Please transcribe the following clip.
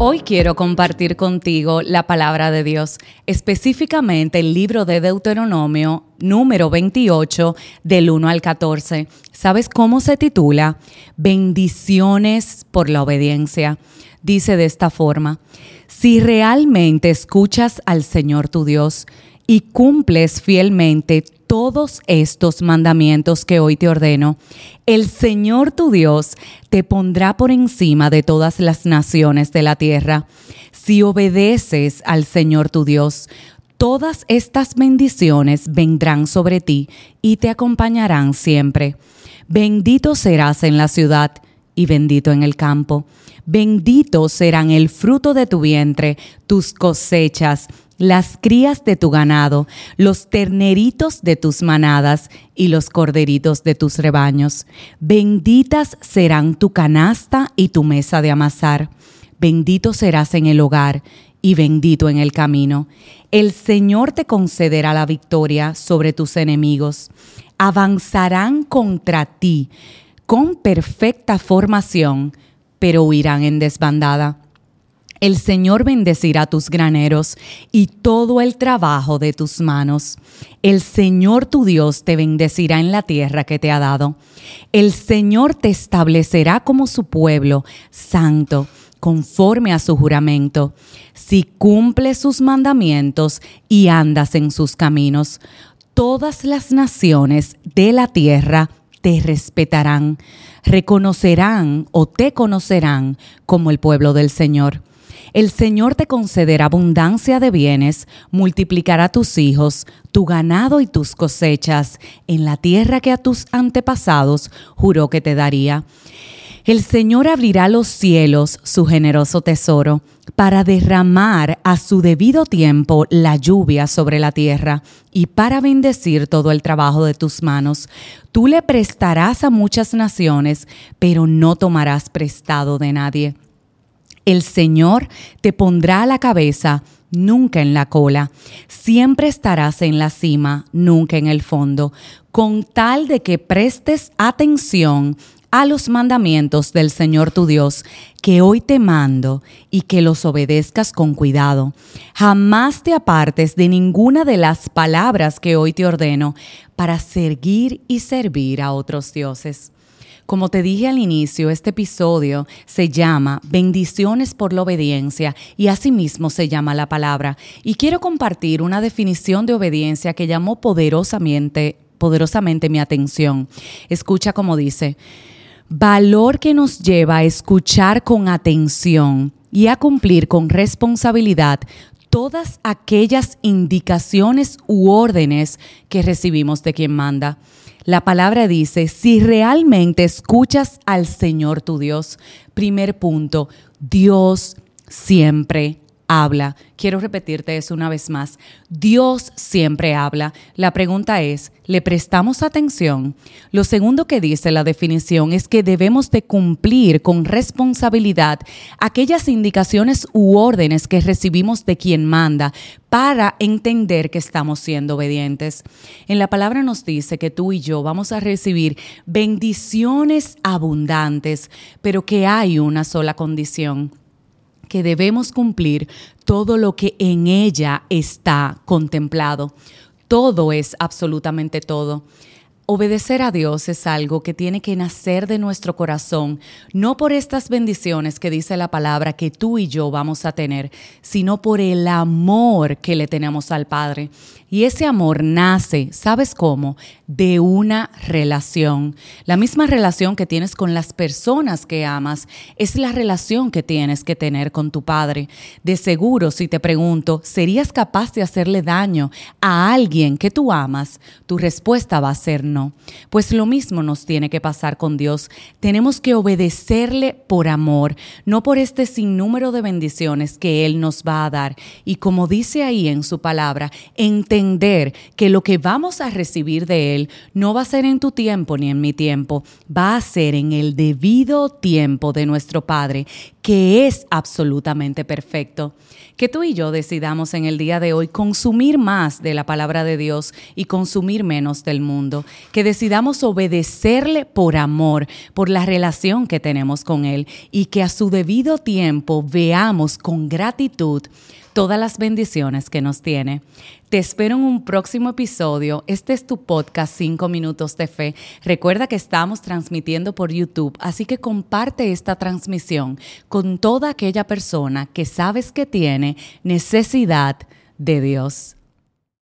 Hoy quiero compartir contigo la palabra de Dios, específicamente el libro de Deuteronomio número 28 del 1 al 14. ¿Sabes cómo se titula? Bendiciones por la obediencia. Dice de esta forma, si realmente escuchas al Señor tu Dios y cumples fielmente todos estos mandamientos que hoy te ordeno, el Señor tu Dios te pondrá por encima de todas las naciones de la tierra. Si obedeces al Señor tu Dios, todas estas bendiciones vendrán sobre ti y te acompañarán siempre. Bendito serás en la ciudad y bendito en el campo. Bendito serán el fruto de tu vientre, tus cosechas, las crías de tu ganado, los terneritos de tus manadas y los corderitos de tus rebaños. Benditas serán tu canasta y tu mesa de amasar. Bendito serás en el hogar y bendito en el camino. El Señor te concederá la victoria sobre tus enemigos. Avanzarán contra ti con perfecta formación, pero huirán en desbandada el Señor bendecirá tus graneros y todo el trabajo de tus manos. El Señor tu Dios te bendecirá en la tierra que te ha dado. El Señor te establecerá como su pueblo santo, conforme a su juramento, si cumples sus mandamientos y andas en sus caminos. Todas las naciones de la tierra te respetarán, reconocerán o te conocerán como el pueblo del Señor el Señor te concederá abundancia de bienes, multiplicará tus hijos, tu ganado y tus cosechas en la tierra que a tus antepasados juró que te daría. El Señor abrirá los cielos, su generoso tesoro, para derramar a su debido tiempo la lluvia sobre la tierra y para bendecir todo el trabajo de tus manos. Tú le prestarás a muchas naciones, pero no tomarás prestado de nadie el Señor te pondrá a la cabeza, nunca en la cola. Siempre estarás en la cima, nunca en el fondo, con tal de que prestes atención a los mandamientos del Señor tu Dios, que hoy te mando, y que los obedezcas con cuidado. Jamás te apartes de ninguna de las palabras que hoy te ordeno para seguir y servir a otros dioses. Como te dije al inicio, este episodio se llama Bendiciones por la obediencia y asimismo se llama la palabra. Y quiero compartir una definición de obediencia que llamó poderosamente, poderosamente mi atención. Escucha como dice, valor que nos lleva a escuchar con atención y a cumplir con responsabilidad todas aquellas indicaciones u órdenes que recibimos de quien manda. La palabra dice, si realmente escuchas al Señor tu Dios, primer punto, Dios siempre habla. Quiero repetirte eso una vez más. Dios siempre habla. La pregunta es, ¿le prestamos atención? Lo segundo que dice la definición es que debemos de cumplir con responsabilidad aquellas indicaciones u órdenes que recibimos de quien manda para entender que estamos siendo obedientes. En la palabra nos dice que tú y yo vamos a recibir bendiciones abundantes, pero que hay una sola condición que debemos cumplir todo lo que en ella está contemplado. Todo es absolutamente todo. Obedecer a Dios es algo que tiene que nacer de nuestro corazón, no por estas bendiciones que dice la palabra que tú y yo vamos a tener, sino por el amor que le tenemos al Padre. Y ese amor nace, ¿sabes cómo? De una relación. La misma relación que tienes con las personas que amas es la relación que tienes que tener con tu Padre. De seguro, si te pregunto, ¿serías capaz de hacerle daño a alguien que tú amas? Tu respuesta va a ser no. Pues lo mismo nos tiene que pasar con Dios. Tenemos que obedecerle por amor, no por este sinnúmero de bendiciones que Él nos va a dar. Y como dice ahí en su palabra, entender que lo que vamos a recibir de Él no va a ser en tu tiempo ni en mi tiempo, va a ser en el debido tiempo de nuestro Padre, que es absolutamente perfecto. Que tú y yo decidamos en el día de hoy consumir más de la palabra de Dios y consumir menos del mundo. Que decidamos obedecerle por amor, por la relación que tenemos con Él y que a su debido tiempo veamos con gratitud todas las bendiciones que nos tiene. Te espero en un próximo episodio. Este es tu podcast 5 minutos de fe. Recuerda que estamos transmitiendo por YouTube, así que comparte esta transmisión con toda aquella persona que sabes que tiene necesidad de Dios.